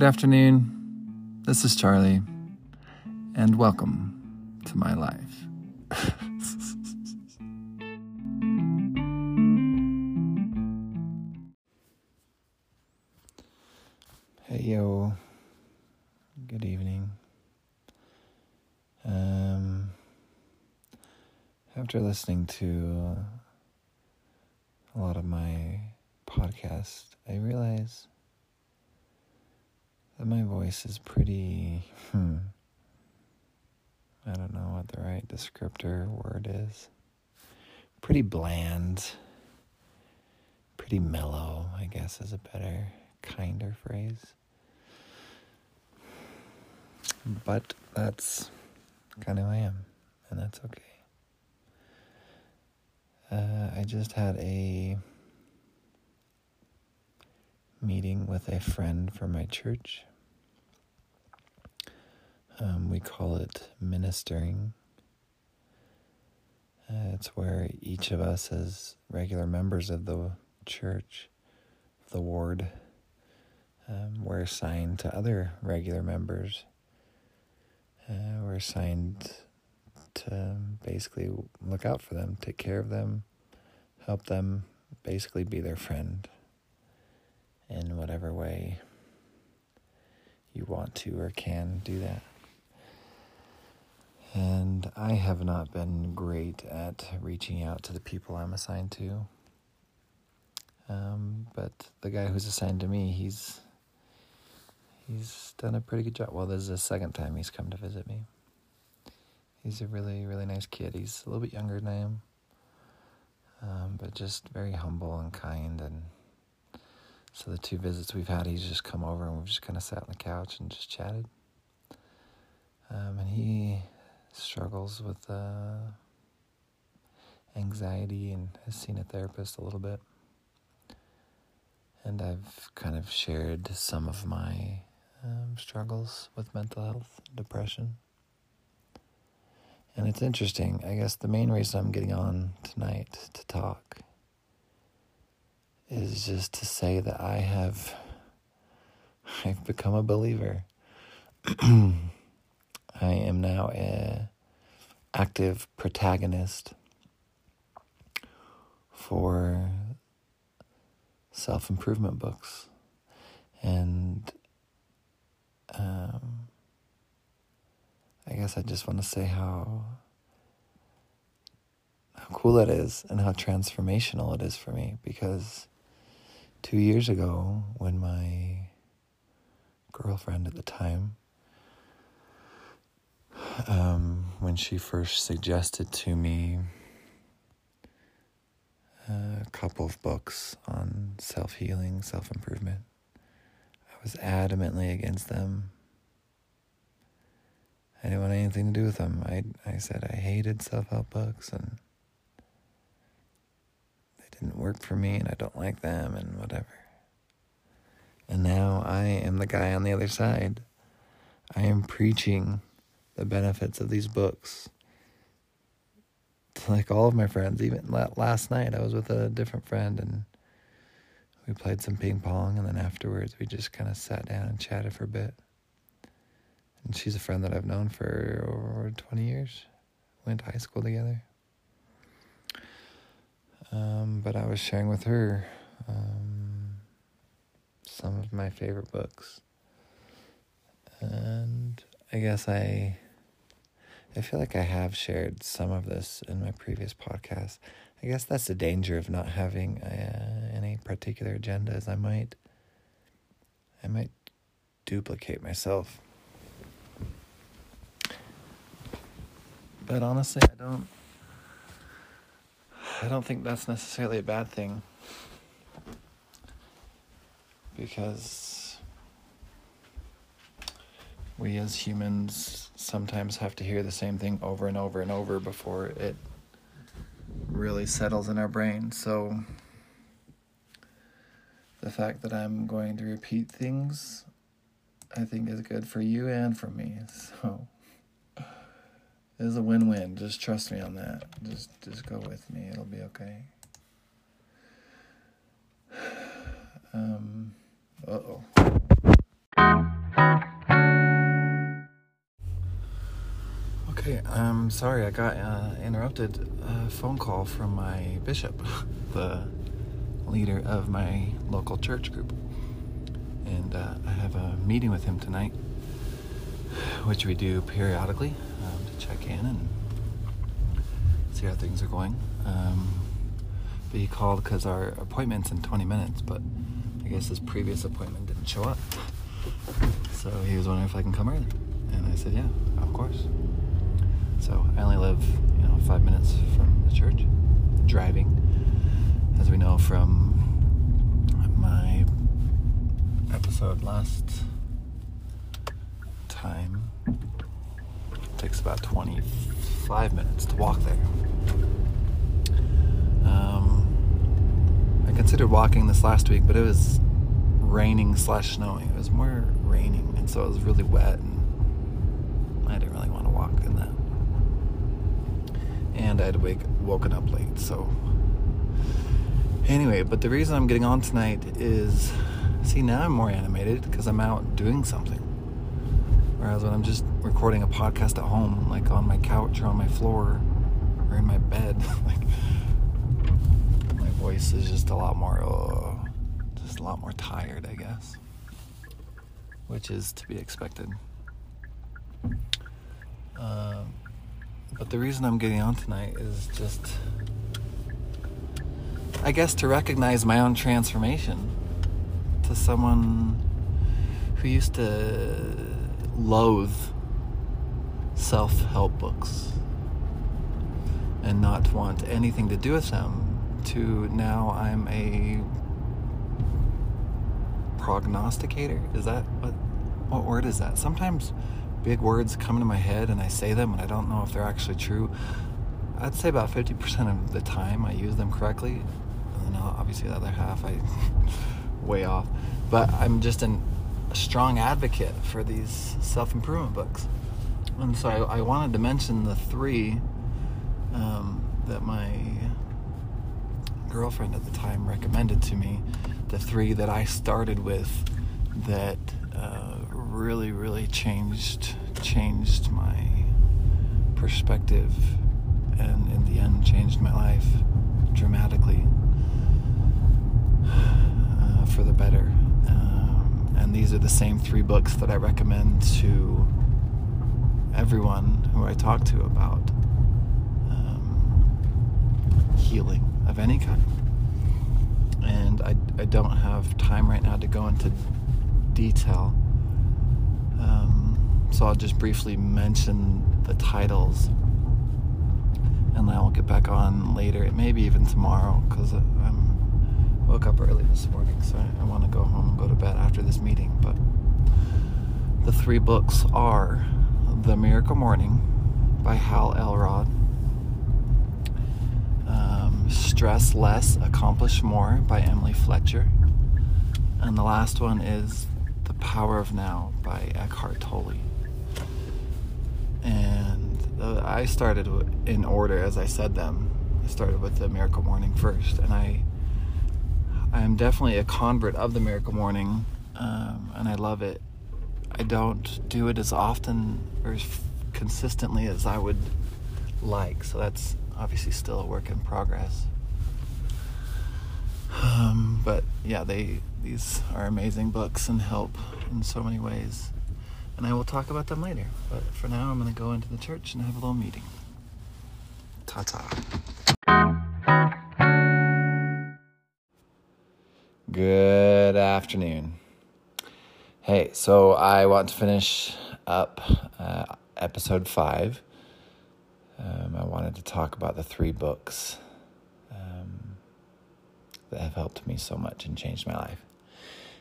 Good afternoon. This is Charlie, and welcome to my life. hey, yo. Good evening. Um, after listening to a lot of my podcast, I realize that my voice is pretty, hmm, I don't know what the right descriptor word is. Pretty bland, pretty mellow, I guess is a better, kinder phrase. But that's kind of who I am, and that's okay. Uh, I just had a meeting with a friend from my church. Um, we call it ministering. Uh, it's where each of us, as regular members of the church, the ward, um, we're assigned to other regular members. Uh, we're assigned to basically look out for them, take care of them, help them, basically be their friend in whatever way you want to or can do that. And I have not been great at reaching out to the people I'm assigned to. Um, but the guy who's assigned to me, he's he's done a pretty good job. Well, this is the second time he's come to visit me. He's a really, really nice kid. He's a little bit younger than I am, um, but just very humble and kind. And so the two visits we've had, he's just come over and we've just kind of sat on the couch and just chatted. Um, and he struggles with uh, anxiety and has seen a therapist a little bit. And I've kind of shared some of my um, struggles with mental health, depression. And it's interesting. I guess the main reason I'm getting on tonight to talk is just to say that I have I've become a believer. Am now a active protagonist for self improvement books. And um, I guess I just want to say how how cool that is and how transformational it is for me because two years ago when my girlfriend at the time um, when she first suggested to me a couple of books on self healing, self improvement. I was adamantly against them. I didn't want anything to do with them. I, I said I hated self help books and they didn't work for me and I don't like them and whatever. And now I am the guy on the other side. I am preaching the benefits of these books. Like all of my friends, even last night, I was with a different friend and we played some ping pong, and then afterwards, we just kind of sat down and chatted for a bit. And she's a friend that I've known for over 20 years. Went to high school together. Um, but I was sharing with her um, some of my favorite books. And I guess I I feel like I have shared some of this in my previous podcast. I guess that's the danger of not having uh, any particular agenda. Is I might, I might duplicate myself. But honestly, I don't. I don't think that's necessarily a bad thing. Because we as humans sometimes have to hear the same thing over and over and over before it really settles in our brain. So the fact that I'm going to repeat things I think is good for you and for me. So it is a win-win. Just trust me on that. Just just go with me. It'll be okay. Um uh-oh. I'm sorry, I got uh, interrupted. A phone call from my bishop, the leader of my local church group. And uh, I have a meeting with him tonight, which we do periodically um, to check in and see how things are going. Um, but he called because our appointment's in 20 minutes, but I guess his previous appointment didn't show up. So he was wondering if I can come early. And I said, yeah, of course. So I only live, you know, five minutes from the church, driving. As we know from my episode last time, it takes about 25 minutes to walk there. Um, I considered walking this last week, but it was raining slash snowing. It was more raining, and so it was really wet, and I didn't really want to walk in that and I had wake, woken up late. So, anyway, but the reason I'm getting on tonight is see, now I'm more animated because I'm out doing something. Whereas when I'm just recording a podcast at home, like on my couch or on my floor or in my bed, like my voice is just a lot more, uh, just a lot more tired, I guess, which is to be expected. Um, but the reason I'm getting on tonight is just, I guess, to recognize my own transformation to someone who used to loathe self help books and not want anything to do with them to now I'm a prognosticator. Is that what what word is that? Sometimes big words come into my head and I say them and I don't know if they're actually true. I'd say about 50% of the time I use them correctly. And then obviously the other half I way off. But I'm just an, a strong advocate for these self improvement books. And so I, I, wanted to mention the three um, that my girlfriend at the time recommended to me. The three that I started with that really, really changed changed my perspective, and in the end, changed my life dramatically uh, for the better. Um, and these are the same three books that I recommend to everyone who I talk to about um, healing of any kind. And I, I don't have time right now to go into detail um, so I'll just briefly mention the titles and then I'll get back on later, maybe even tomorrow, because I woke up early this morning, so I, I want to go home and go to bed after this meeting. But the three books are The Miracle Morning by Hal Elrod, um, Stress Less, Accomplish More by Emily Fletcher, and the last one is Power of Now by Eckhart Tolle. And uh, I started in order as I said them. I started with the Miracle Morning first, and I I am definitely a convert of the Miracle Morning, um, and I love it. I don't do it as often or as consistently as I would like, so that's obviously still a work in progress. Um, but yeah, they these are amazing books and help in so many ways. And I will talk about them later. But for now, I'm going to go into the church and have a little meeting. Ta ta. Good afternoon. Hey, so I want to finish up uh, episode five. Um, I wanted to talk about the three books that have helped me so much and changed my life.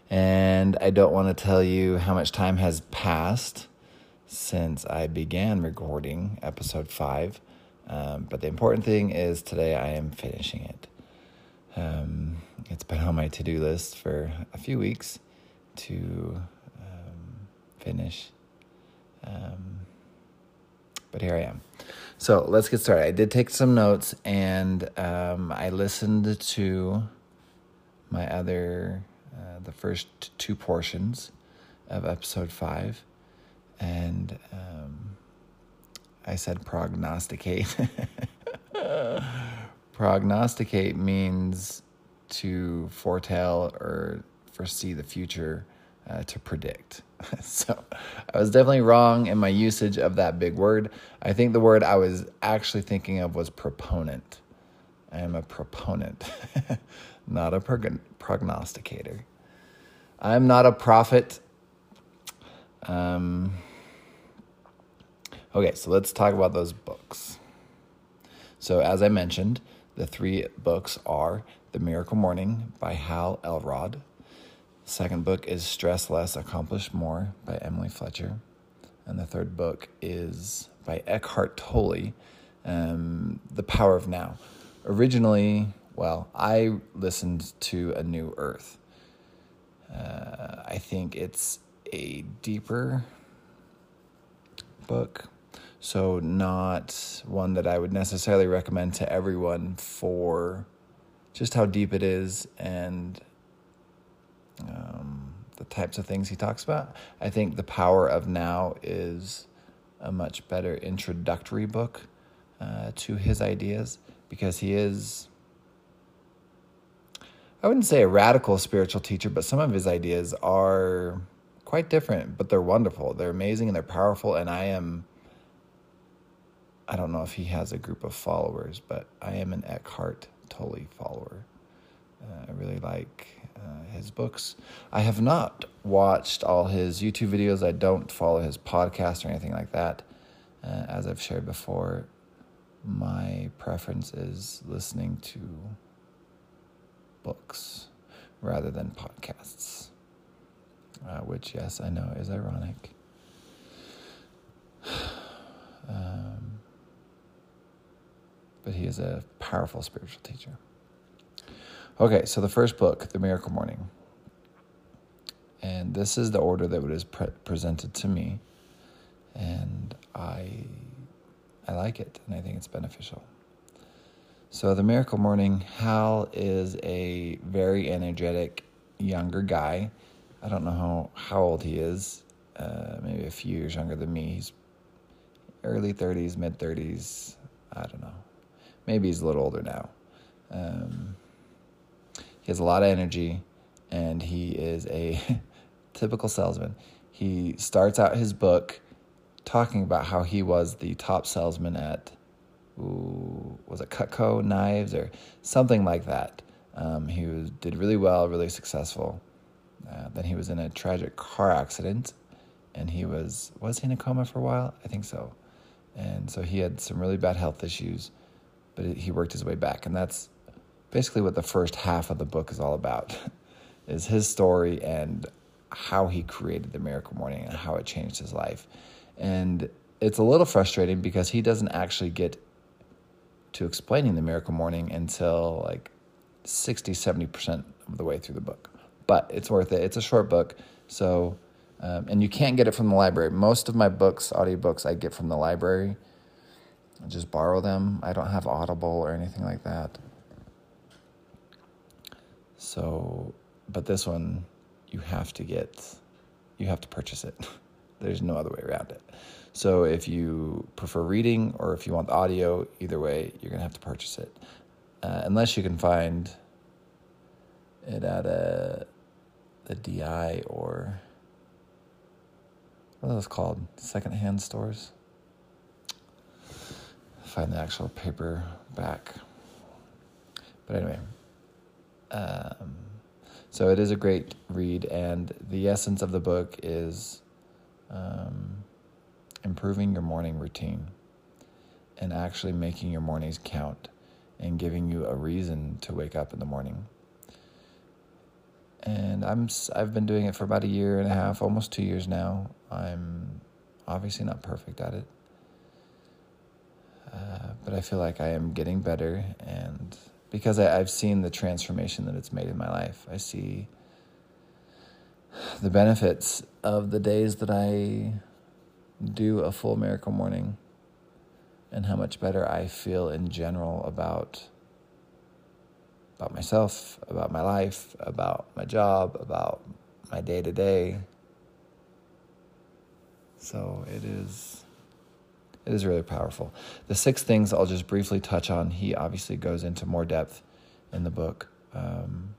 And I don't want to tell you how much time has passed since I began recording episode five. Um, but the important thing is today I am finishing it. Um, it's been on my to do list for a few weeks to um, finish. Um, but here I am. So let's get started. I did take some notes and um, I listened to my other uh, the first two portions of episode five, and um, I said prognosticate. prognosticate means to foretell or foresee the future, uh, to predict. so I was definitely wrong in my usage of that big word. I think the word I was actually thinking of was proponent. I am a proponent, not a prog- prognosticator. I'm not a prophet. Um, okay, so let's talk about those books. So, as I mentioned, the three books are The Miracle Morning by Hal Elrod. The second book is Stress Less, Accomplish More by Emily Fletcher. And the third book is by Eckhart Tolle, um, The Power of Now originally, well, I listened to A New Earth. Uh, I think it's a deeper book, so not one that I would necessarily recommend to everyone for just how deep it is and um, the types of things he talks about. I think The Power of Now is a much better introductory book uh, to his ideas because he is, I wouldn't say a radical spiritual teacher, but some of his ideas are quite different, but they're wonderful. They're amazing and they're powerful. And I am, I don't know if he has a group of followers, but I am an Eckhart Tolle follower. Uh, I really like uh, his books. I have not watched all his YouTube videos. I don't follow his podcast or anything like that. Uh, as I've shared before, my preference is listening to books rather than podcasts, uh, which, yes, I know is ironic. Um, but he is a powerful spiritual teacher. Okay, so the first book, The Miracle Morning. And this is the order that was pre- presented to me. And I I like it and I think it's beneficial. So, the Miracle Morning, Hal is a very energetic younger guy. I don't know how, how old he is, uh, maybe a few years younger than me. He's early 30s, mid 30s. I don't know. Maybe he's a little older now. Um, he has a lot of energy and he is a typical salesman. He starts out his book talking about how he was the top salesman at, was it Cutco Knives or something like that. Um, he was, did really well, really successful. Uh, then he was in a tragic car accident, and he was was he in a coma for a while? I think so. And so he had some really bad health issues, but he worked his way back, and that's basically what the first half of the book is all about, is his story and how he created the miracle morning and how it changed his life. And it's a little frustrating because he doesn't actually get to explaining the miracle morning until like 60, 70% of the way through the book. But it's worth it. It's a short book. So, um, and you can't get it from the library. Most of my books, audiobooks, I get from the library. I just borrow them. I don't have Audible or anything like that. So, but this one, you have to get, you have to purchase it. There's no other way around it. So if you prefer reading or if you want the audio, either way, you're going to have to purchase it. Uh, unless you can find it at a the DI or what are those called? Secondhand stores. Find the actual paperback. But anyway, um, so it is a great read, and the essence of the book is um, improving your morning routine and actually making your mornings count and giving you a reason to wake up in the morning. And I'm I've been doing it for about a year and a half, almost 2 years now. I'm obviously not perfect at it. Uh, but I feel like I am getting better and because I, I've seen the transformation that it's made in my life. I see the benefits of the days that I do a full miracle morning and how much better I feel in general about about myself, about my life, about my job, about my day to day. So it is it is really powerful. The six things I'll just briefly touch on. He obviously goes into more depth in the book. Um,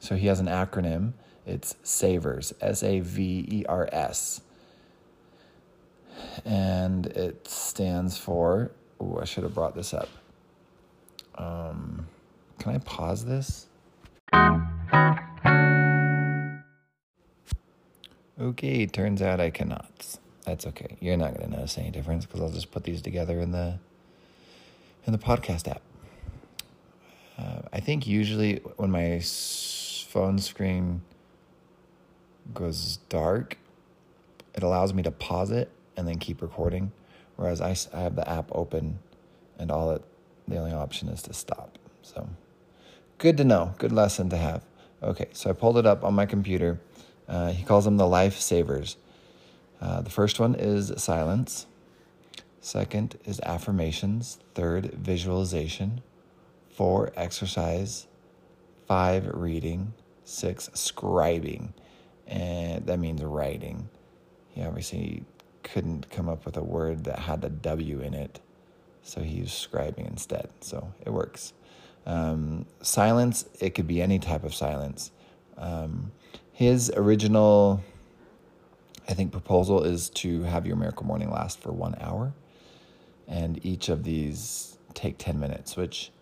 so he has an acronym. It's SAVERS, S A V E R S. And it stands for, oh, I should have brought this up. Um, can I pause this? Okay, turns out I cannot. That's okay. You're not to notice any difference because I'll just put these together in the in the podcast app. Uh, I think usually when my phone screen goes dark, it allows me to pause it and then keep recording. Whereas I, I have the app open and all it, the only option is to stop. So good to know. Good lesson to have. Okay, so I pulled it up on my computer. Uh, he calls them the lifesavers. Uh, the first one is silence. Second is affirmations. Third, visualization. Four, exercise. Five, reading. Six, scribing. And that means writing. He obviously couldn't come up with a word that had a W in it. So he used scribing instead. So it works. Um, silence, it could be any type of silence. Um, his original, I think, proposal is to have your miracle morning last for one hour. And each of these take 10 minutes, which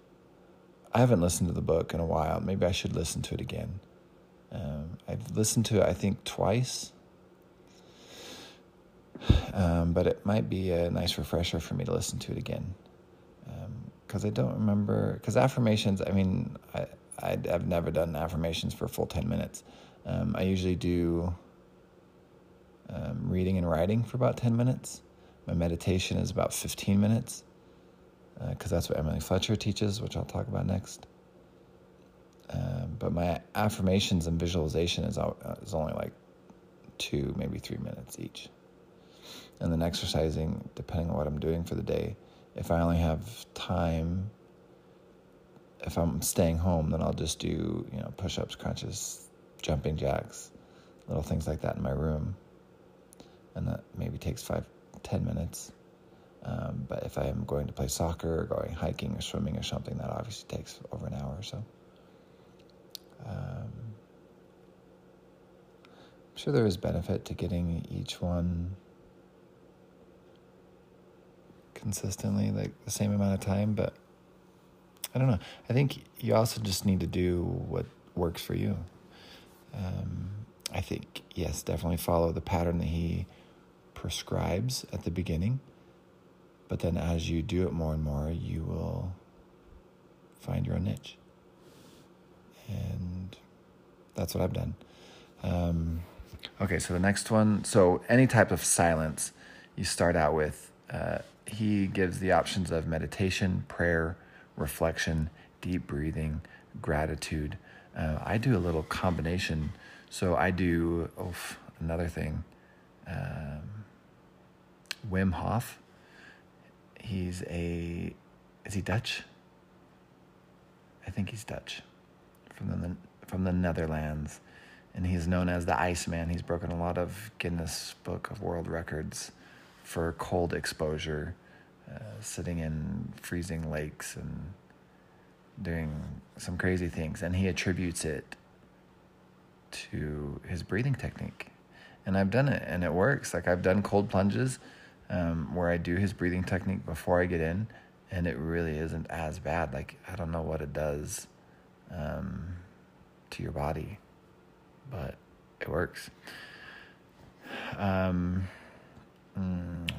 I haven't listened to the book in a while. Maybe I should listen to it again. Um, I've listened to it, I think, twice. Um, but it might be a nice refresher for me to listen to it again. Because um, I don't remember. Because affirmations, I mean, I, I, have never done affirmations for full 10 minutes. Um, I usually do um, reading and writing for about 10 minutes. My meditation is about 15 minutes because uh, that's what Emily Fletcher teaches, which I'll talk about next. Um, but my affirmations and visualization is, uh, is only like two, maybe three minutes each. And then exercising, depending on what I'm doing for the day, if I only have time, if I'm staying home, then I'll just do, you know, push ups, crunches, jumping jacks, little things like that in my room. And that maybe takes five, ten minutes. Um, but if I am going to play soccer or going hiking or swimming or something, that obviously takes over an hour or so. Um, I'm sure there is benefit to getting each one consistently, like the same amount of time, but I don't know. I think you also just need to do what works for you. Um, I think, yes, definitely follow the pattern that he prescribes at the beginning. But then as you do it more and more, you will find your own niche. And that's what I've done. Um, okay, so the next one. So, any type of silence, you start out with, uh, he gives the options of meditation, prayer, reflection, deep breathing, gratitude. Uh, I do a little combination. So, I do, oh, another thing. Um, Wim Hof He's a is he Dutch? I think he's Dutch from the from the Netherlands, and he's known as the Iceman. He's broken a lot of Guinness Book of World Records for cold exposure, uh, sitting in freezing lakes and doing some crazy things, and he attributes it to his breathing technique. And I've done it, and it works. Like I've done cold plunges um, where I do his breathing technique before I get in, and it really isn't as bad. Like I don't know what it does um, to your body, but it works. Um, mm,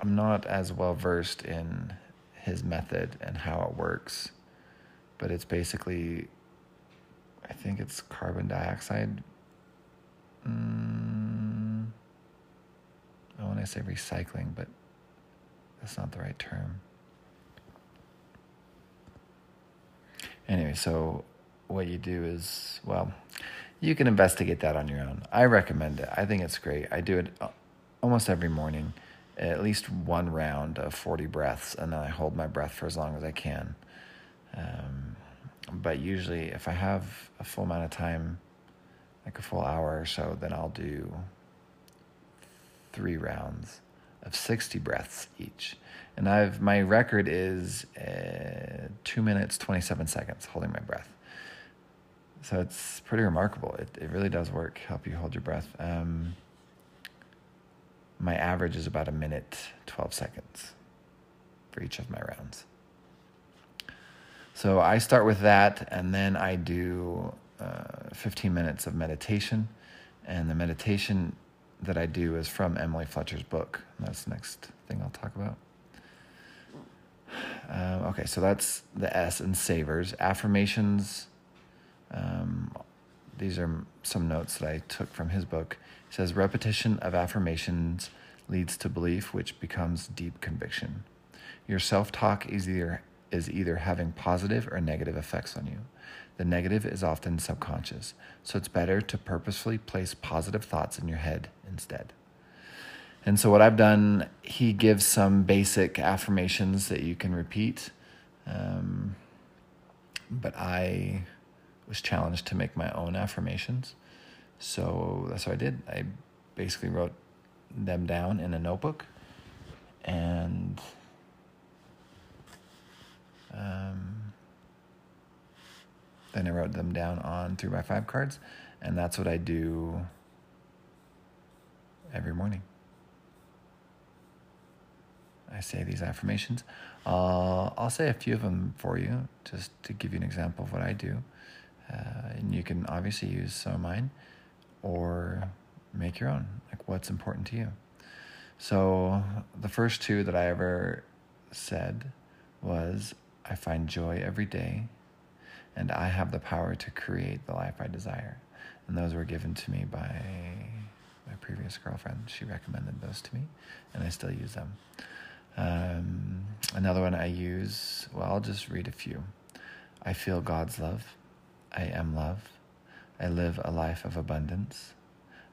I'm not as well versed in his method and how it works, but it's basically, I think it's carbon dioxide. Mm, I want to say recycling, but that's not the right term. Anyway, so what you do is, well, you can investigate that on your own. I recommend it. I think it's great. I do it uh, almost every morning, at least one round of 40 breaths, and then I hold my breath for as long as I can. Um, but usually, if I have a full amount of time, like a full hour or so, then I'll do three rounds of 60 breaths each. And I've my record is uh, two minutes 27 seconds holding my breath. So it's pretty remarkable. It it really does work. Help you hold your breath. Um, my average is about a minute 12 seconds for each of my rounds. So I start with that, and then I do uh, 15 minutes of meditation. And the meditation that I do is from Emily Fletcher's book. That's the next thing I'll talk about. Um, okay, so that's the S and savers. Affirmations. Um, these are some notes that I took from his book. He says repetition of affirmations leads to belief, which becomes deep conviction. Your self talk is either is either having positive or negative effects on you. The negative is often subconscious, so it's better to purposefully place positive thoughts in your head instead. And so, what I've done, he gives some basic affirmations that you can repeat. Um, but I was challenged to make my own affirmations. So that's what I did. I basically wrote them down in a notebook and um, then I wrote them down on three by five cards, and that's what I do every morning. I say these affirmations. Uh, I'll say a few of them for you, just to give you an example of what I do. Uh, and you can obviously use some of mine or make your own, like what's important to you. So, the first two that I ever said was I find joy every day, and I have the power to create the life I desire. And those were given to me by my previous girlfriend. She recommended those to me, and I still use them. Um, another one I use, well, I'll just read a few. I feel God's love. I am love. I live a life of abundance.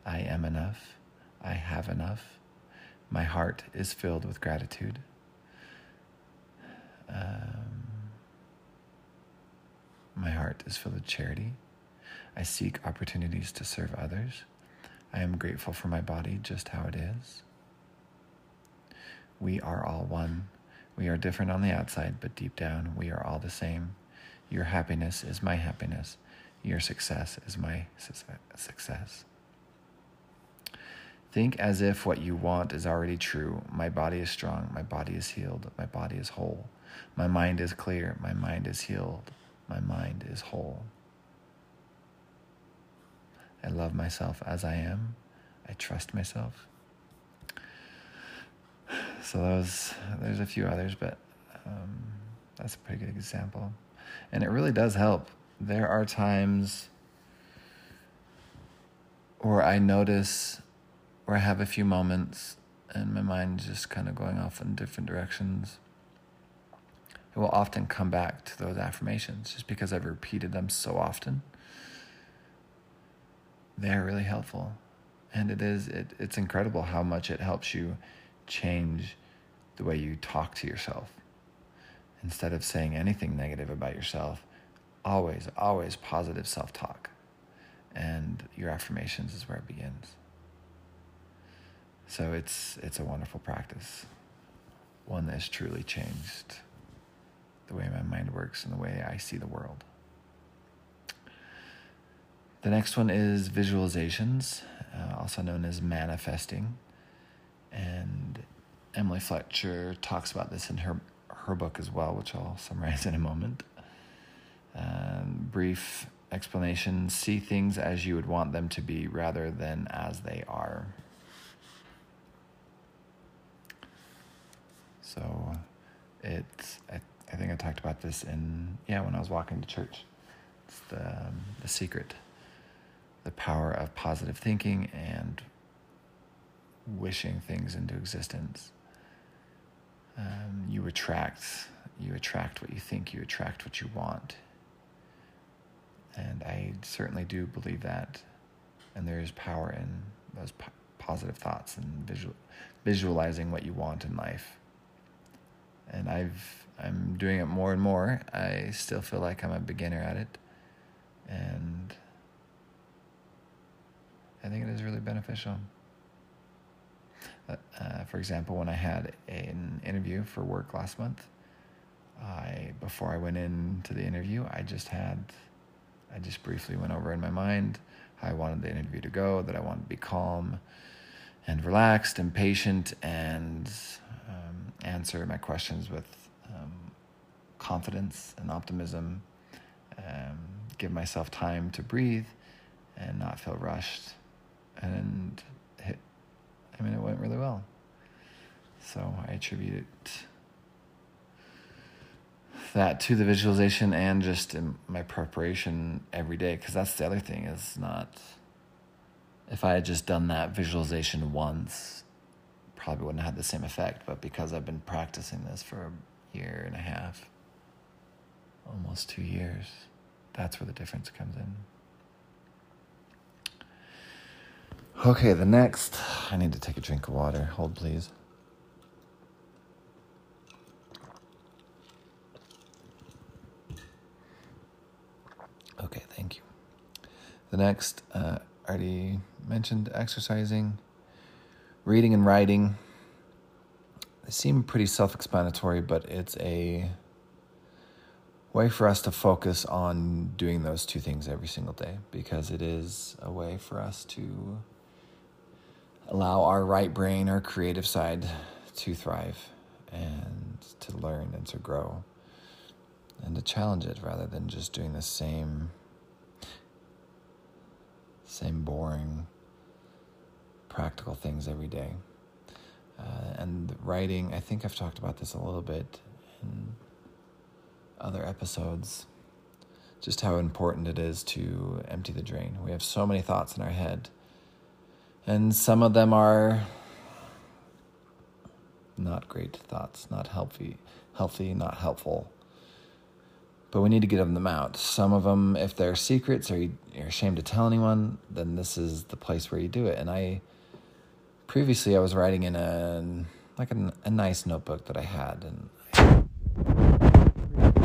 I am enough. I have enough. My heart is filled with gratitude. Um, my heart is filled with charity. I seek opportunities to serve others. I am grateful for my body just how it is. We are all one. We are different on the outside, but deep down, we are all the same. Your happiness is my happiness. Your success is my success. Think as if what you want is already true. My body is strong. My body is healed. My body is whole. My mind is clear. My mind is healed. My mind is whole. I love myself as I am. I trust myself. So those, there's a few others, but um, that's a pretty good example. And it really does help. There are times where I notice, where I have a few moments and my mind's just kind of going off in different directions. It will often come back to those affirmations just because I've repeated them so often. They're really helpful. And it is, it, it's incredible how much it helps you change the way you talk to yourself. Instead of saying anything negative about yourself, always, always positive self talk. And your affirmations is where it begins. So it's it's a wonderful practice. One that has truly changed the way my mind works and the way I see the world. The next one is visualizations, uh, also known as manifesting. And Emily Fletcher talks about this in her, her book as well, which I'll summarize in a moment. Um, brief explanation see things as you would want them to be rather than as they are. So it's, I, I think I talked about this in, yeah, when I was walking to church. It's the, um, the secret, the power of positive thinking and wishing things into existence. Um, you attract, you attract what you think, you attract what you want. And I certainly do believe that. And there is power in those po- positive thoughts and visual, visualizing what you want in life. And I've I'm doing it more and more. I still feel like I'm a beginner at it. And I think it is really beneficial. Uh, uh For example, when I had an interview for work last month, I before I went into the interview, I just had I just briefly went over in my mind how I wanted the interview to go, that I wanted to be calm and relaxed and patient and um, answer my questions with um, confidence and optimism, um, give myself time to breathe and not feel rushed. And I mean, it went really well. So I attribute it that to the visualization and just in my preparation every day because that's the other thing is not if i had just done that visualization once probably wouldn't have had the same effect. But because i've been practicing this for a year and a half almost two years that's where the difference comes in. Okay the next i need to take a drink of water. Hold please Okay, thank you. The next, uh, already mentioned exercising, reading and writing. They seem pretty self explanatory, but it's a way for us to focus on doing those two things every single day because it is a way for us to allow our right brain, our creative side, to thrive and to learn and to grow and to challenge it rather than just doing the same same boring practical things every day. Uh, and writing, I think I've talked about this a little bit in other episodes, just how important it is to empty the drain. We have so many thoughts in our head, and some of them are not great thoughts, not healthy, healthy, not helpful but we need to get them out. Some of them, if they're secrets or you're ashamed to tell anyone, then this is the place where you do it. And I previously I was writing in a like a, a nice notebook that I had, and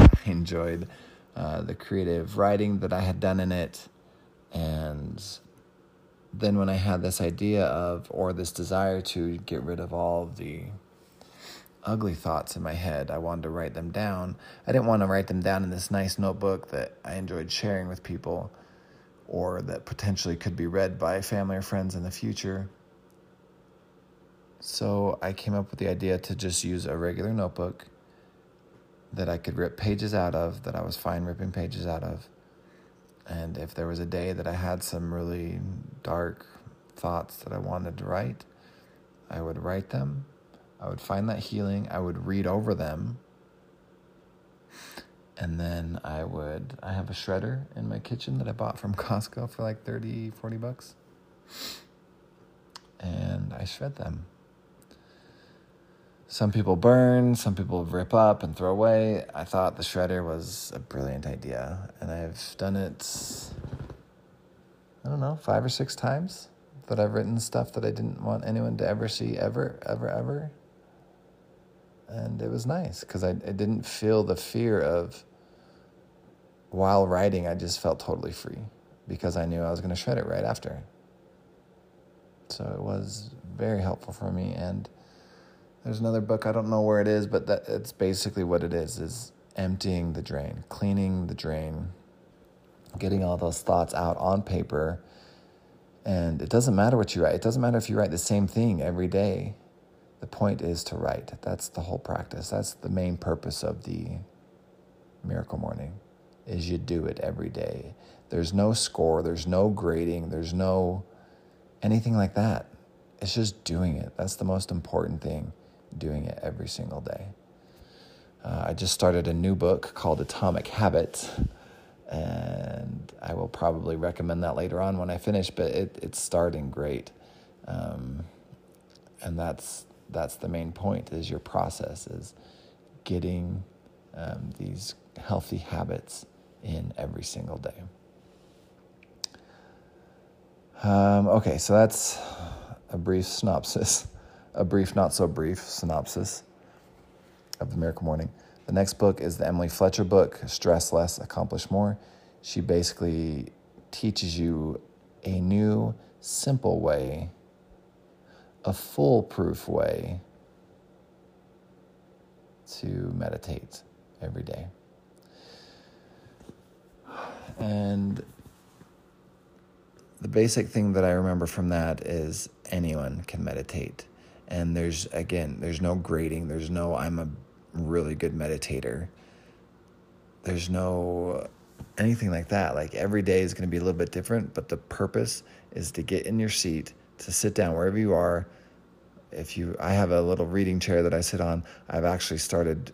I enjoyed uh, the creative writing that I had done in it, and then when I had this idea of or this desire to get rid of all of the ugly thoughts in my head. I wanted to write them down. I didn't want to write them down in this nice notebook that I enjoyed sharing with people or that potentially could be read by family or friends in the future. So I came up with the idea to just use a regular notebook that I could rip pages out of, that I was fine ripping pages out of. And if there was a day that I had some really dark thoughts that I wanted to write, I would write them I would find that healing. I would read over them. And then I would, I have a shredder in my kitchen that I bought from Costco for like 30, 40 bucks. And I shred them. Some people burn, some people rip up and throw away. I thought the shredder was a brilliant idea. And I've done it, I don't know, five or six times that I've written stuff that I didn't want anyone to ever see, ever, ever, ever and it was nice because I, I didn't feel the fear of while writing i just felt totally free because i knew i was going to shred it right after. So it was very helpful for me and there's another book i don't know where it is but that it's basically what it is is emptying the drain cleaning the drain getting all those thoughts out on paper. And it doesn't matter what you write it doesn't matter if you write the same thing every day the point is to write. That's the whole practice. That's the main purpose of the miracle morning is you do it every day. There's no score, there's no grading, there's no anything like that. It's just doing it. That's the most important thing, doing it every single day. Uh, I just started a new book called Atomic Habits, and I will probably recommend that later on when I finish, but it, it's starting great. Um, and that's that's the main point is your process is getting um, these healthy habits in every single day. Um, okay so that's a brief synopsis a brief not so brief synopsis of the miracle morning. The next book is the emily fletcher book stress less accomplish more. She basically teaches you a new simple way a foolproof way to meditate every day. And the basic thing that I remember from that is anyone can meditate. And there's, again, there's no grading, there's no, I'm a really good meditator. There's no anything like that. Like every day is going to be a little bit different, but the purpose is to get in your seat, to sit down wherever you are. If you, I have a little reading chair that I sit on. I've actually started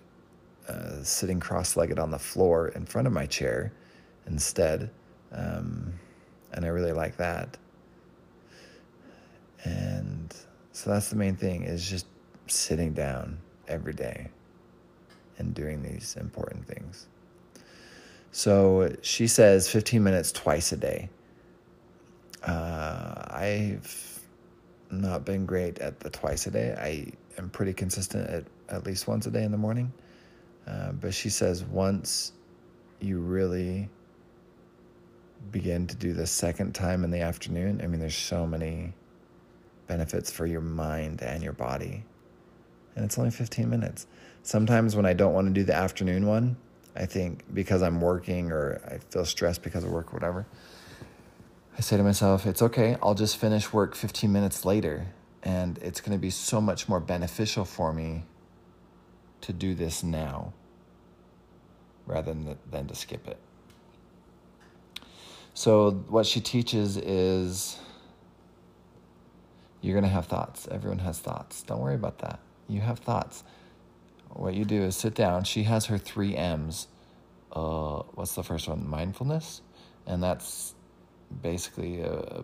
uh, sitting cross-legged on the floor in front of my chair instead, um, and I really like that. And so that's the main thing is just sitting down every day and doing these important things. So she says 15 minutes twice a day. Uh, I've not been great at the twice a day. I am pretty consistent at at least once a day in the morning. Uh, but she says once you really begin to do the second time in the afternoon, I mean, there's so many benefits for your mind and your body. And it's only 15 minutes. Sometimes when I don't want to do the afternoon one, I think because I'm working or I feel stressed because of work or whatever, I say to myself, it's okay, I'll just finish work 15 minutes later. And it's going to be so much more beneficial for me to do this now rather than, than to skip it. So, what she teaches is you're going to have thoughts. Everyone has thoughts. Don't worry about that. You have thoughts what you do is sit down. She has her three M's. Uh, what's the first one? Mindfulness, and that's basically uh,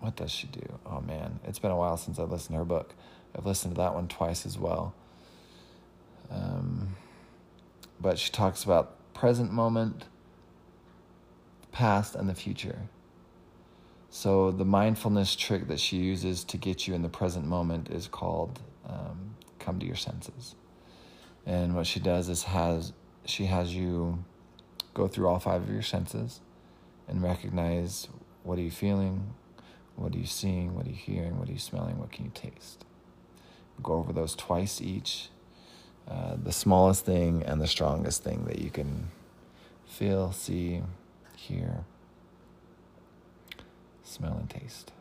what does she do? Oh man, it's been a while since I've listened to her book. I've listened to that one twice as well. Um, but she talks about present moment, past, and the future. So the mindfulness trick that she uses to get you in the present moment is called um, come to your senses. And what she does is has she has you go through all five of your senses and recognize what are you feeling, what are you seeing, what are you hearing, what are you smelling, what can you taste. Go over those twice each. Uh, the smallest thing and the strongest thing that you can feel, see, hear, smell, and taste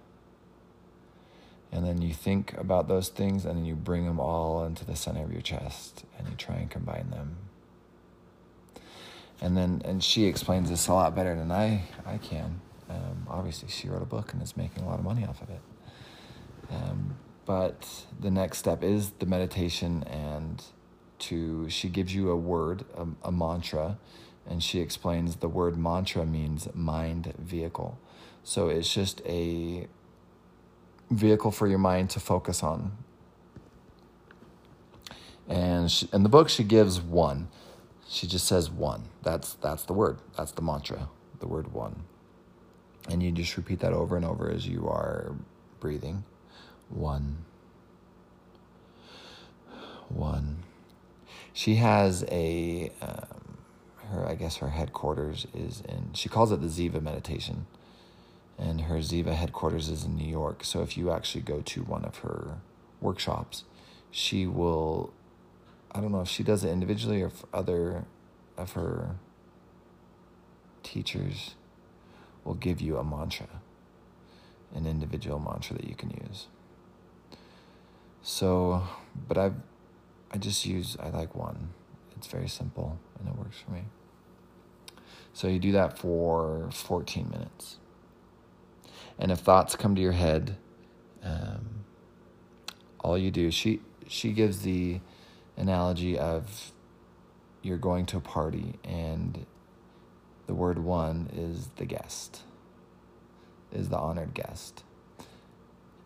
and then you think about those things and then you bring them all into the center of your chest and you try and combine them and then and she explains this a lot better than i i can um, obviously she wrote a book and is making a lot of money off of it um, but the next step is the meditation and to she gives you a word a, a mantra and she explains the word mantra means mind vehicle so it's just a vehicle for your mind to focus on. And she, in the book, she gives one. She just says one. That's that's the word. That's the mantra. The word one. And you just repeat that over and over as you are breathing. One. One. She has a, um, her I guess her headquarters is in. She calls it the Ziva meditation and her Ziva headquarters is in New York. So if you actually go to one of her workshops, she will. I don't know if she does it individually or if other of her teachers will give you a mantra, an individual mantra that you can use. So, but I've, I just use, I like one. It's very simple and it works for me. So you do that for 14 minutes. And if thoughts come to your head, um, all you do, she, she gives the analogy of you're going to a party and the word one is the guest, is the honored guest.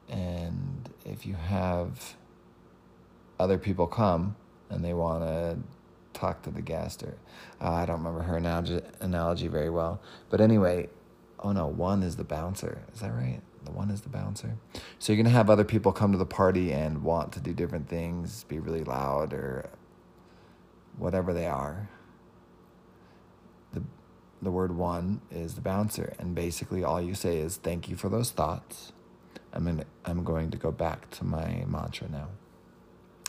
And if you have other people come and they want to talk to the guest, or uh, I don't remember her analogy, analogy very well, but anyway, oh no, one is the bouncer. Is that right? The one is the bouncer. So you're gonna have other people come to the party and want to do different things, be really loud or whatever they are. The the word one is the bouncer, and basically all you say is thank you for those thoughts. I'm I'm going to go back to my mantra now.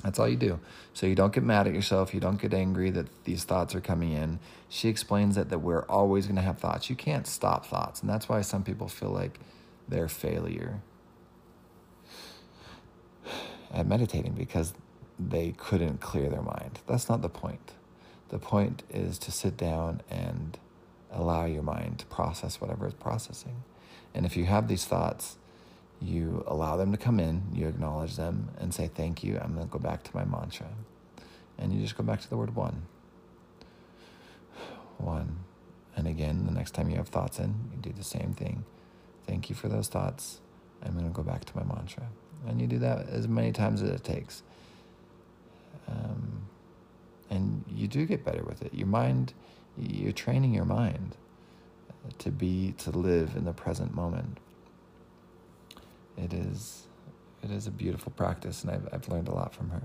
That's all you do. So you don't get mad at yourself. You don't get angry that these thoughts are coming in. She explains that that we're always going to have thoughts. You can't stop thoughts, and that's why some people feel like they're failure at meditating because they couldn't clear their mind. That's not the point. The point is to sit down and allow your mind to process whatever it's processing. And if you have these thoughts, you allow them to come in, you acknowledge them, and say, Thank you. I'm going to go back to my mantra. And you just go back to the word one. One. And again, the next time you have thoughts in, you do the same thing. Thank you for those thoughts. I'm going to go back to my mantra. And you do that as many times as it takes. Um, and you do get better with it. Your mind, you're training your mind to be, to live in the present moment. It is, it is a beautiful practice, and I've, I've learned a lot from her.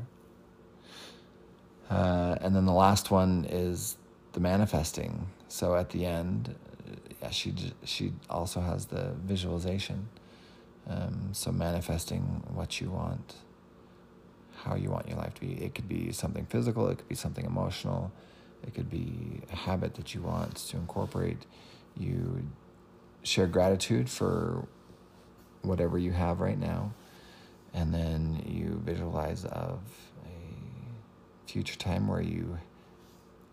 Uh, and then the last one is the manifesting. So at the end, yeah, she she also has the visualization. Um, so manifesting what you want, how you want your life to be. It could be something physical. It could be something emotional. It could be a habit that you want to incorporate. You share gratitude for whatever you have right now, and then you visualize of a future time where you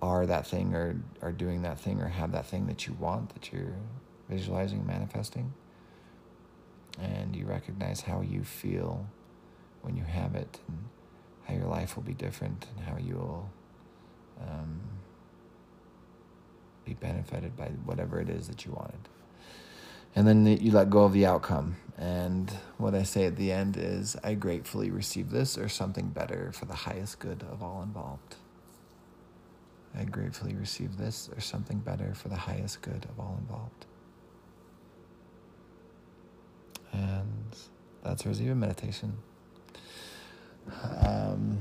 are that thing or are doing that thing or have that thing that you want that you're visualizing manifesting and you recognize how you feel when you have it and how your life will be different and how you'll um, be benefited by whatever it is that you wanted. And then you let go of the outcome. And what I say at the end is, I gratefully receive this or something better for the highest good of all involved. I gratefully receive this or something better for the highest good of all involved. And that's Rosita meditation. Um,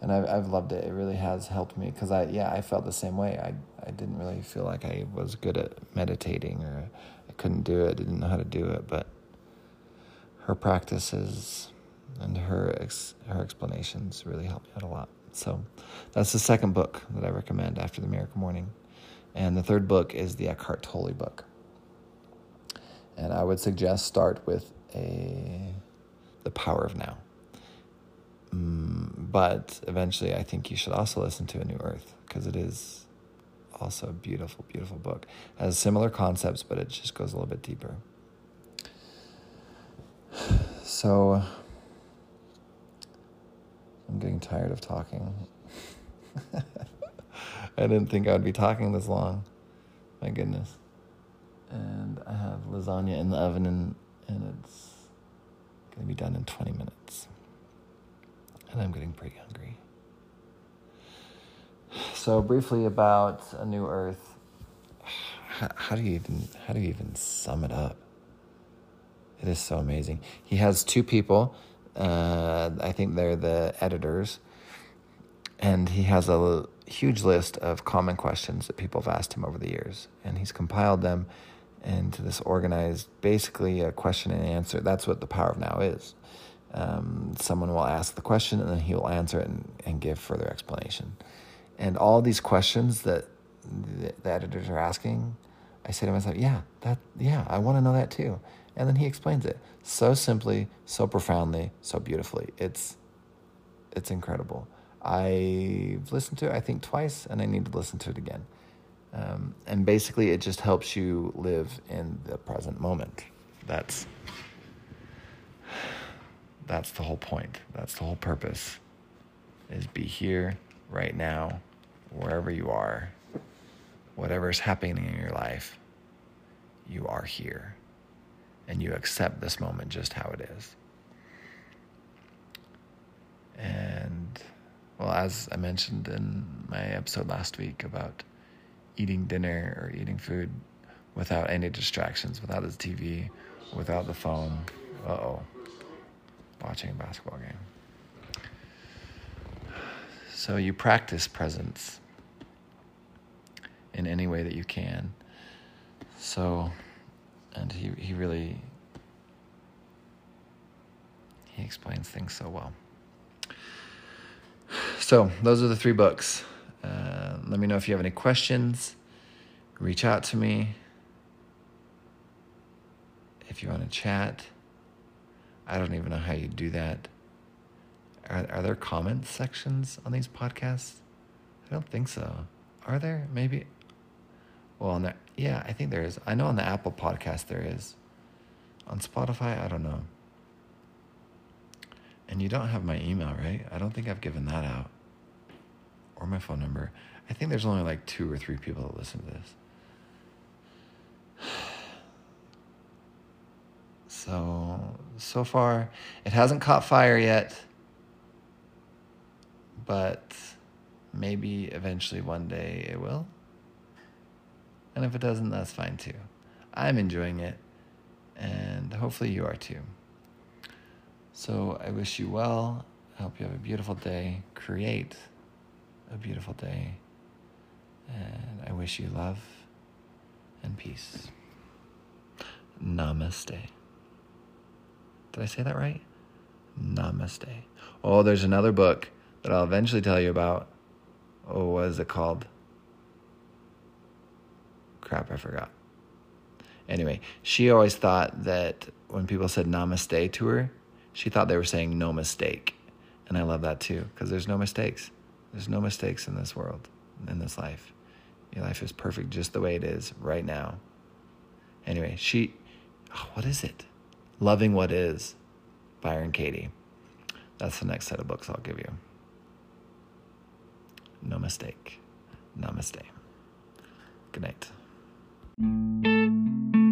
and I've, I've loved it. It really has helped me because I, yeah, I felt the same way. I, I didn't really feel like I was good at meditating or I couldn't do it, didn't know how to do it, but her practices and her, ex, her explanations really helped me out a lot. So that's the second book that I recommend after the Miracle Morning. And the third book is the Eckhart Tolle book. And I would suggest start with a The Power of Now. Mm, but eventually, I think you should also listen to A New Earth because it is also a beautiful, beautiful book. It has similar concepts, but it just goes a little bit deeper. So I'm getting tired of talking. I didn't think I would be talking this long. My goodness. And I have lasagna in the oven and, and it's going to be done in 20 minutes. And I'm getting pretty hungry. So briefly about a new earth. How, how do you even how do you even sum it up? It is so amazing. He has two people uh, I think they're the editors. And he has a huge list of common questions that people have asked him over the years. And he's compiled them into this organized, basically a question and answer. That's what the power of now is. Um, someone will ask the question and then he will answer it and, and give further explanation. And all these questions that the, the editors are asking, I say to myself, yeah, that, yeah, I want to know that too. And then he explains it so simply, so profoundly, so beautifully. It's it's incredible. I've listened to it, I think, twice, and I need to listen to it again. Um, and basically, it just helps you live in the present moment. That's that's the whole point. That's the whole purpose. Is be here right now, wherever you are, whatever is happening in your life. You are here and you accept this moment just how it is. And, well, as I mentioned in my episode last week about eating dinner or eating food without any distractions, without the TV, without the phone, uh oh, watching a basketball game. So you practice presence in any way that you can. So and he he really He explains things so well. So, those are the three books. Uh, let me know if you have any questions. Reach out to me. If you want to chat, I don't even know how you do that. Are, are there comment sections on these podcasts? I don't think so. Are there? Maybe. Well, on the, yeah, I think there is. I know on the Apple podcast there is. On Spotify, I don't know. And you don't have my email, right? I don't think I've given that out. Or my phone number. I think there's only like two or three people that listen to this. So, so far, it hasn't caught fire yet. But maybe eventually one day it will. And if it doesn't, that's fine too. I'm enjoying it, and hopefully you are too. So I wish you well. I hope you have a beautiful day. Create a beautiful day. And I wish you love and peace. Namaste. Did I say that right? Namaste. Oh, there's another book that I'll eventually tell you about. Oh, what is it called? Crap, I forgot. Anyway, she always thought that when people said namaste to her, she thought they were saying no mistake. And I love that too, because there's no mistakes. There's no mistakes in this world, in this life. Your life is perfect just the way it is right now. Anyway, she, oh, what is it? Loving What Is, Byron Katie. That's the next set of books I'll give you. No mistake. Namaste. Good night. Thank you.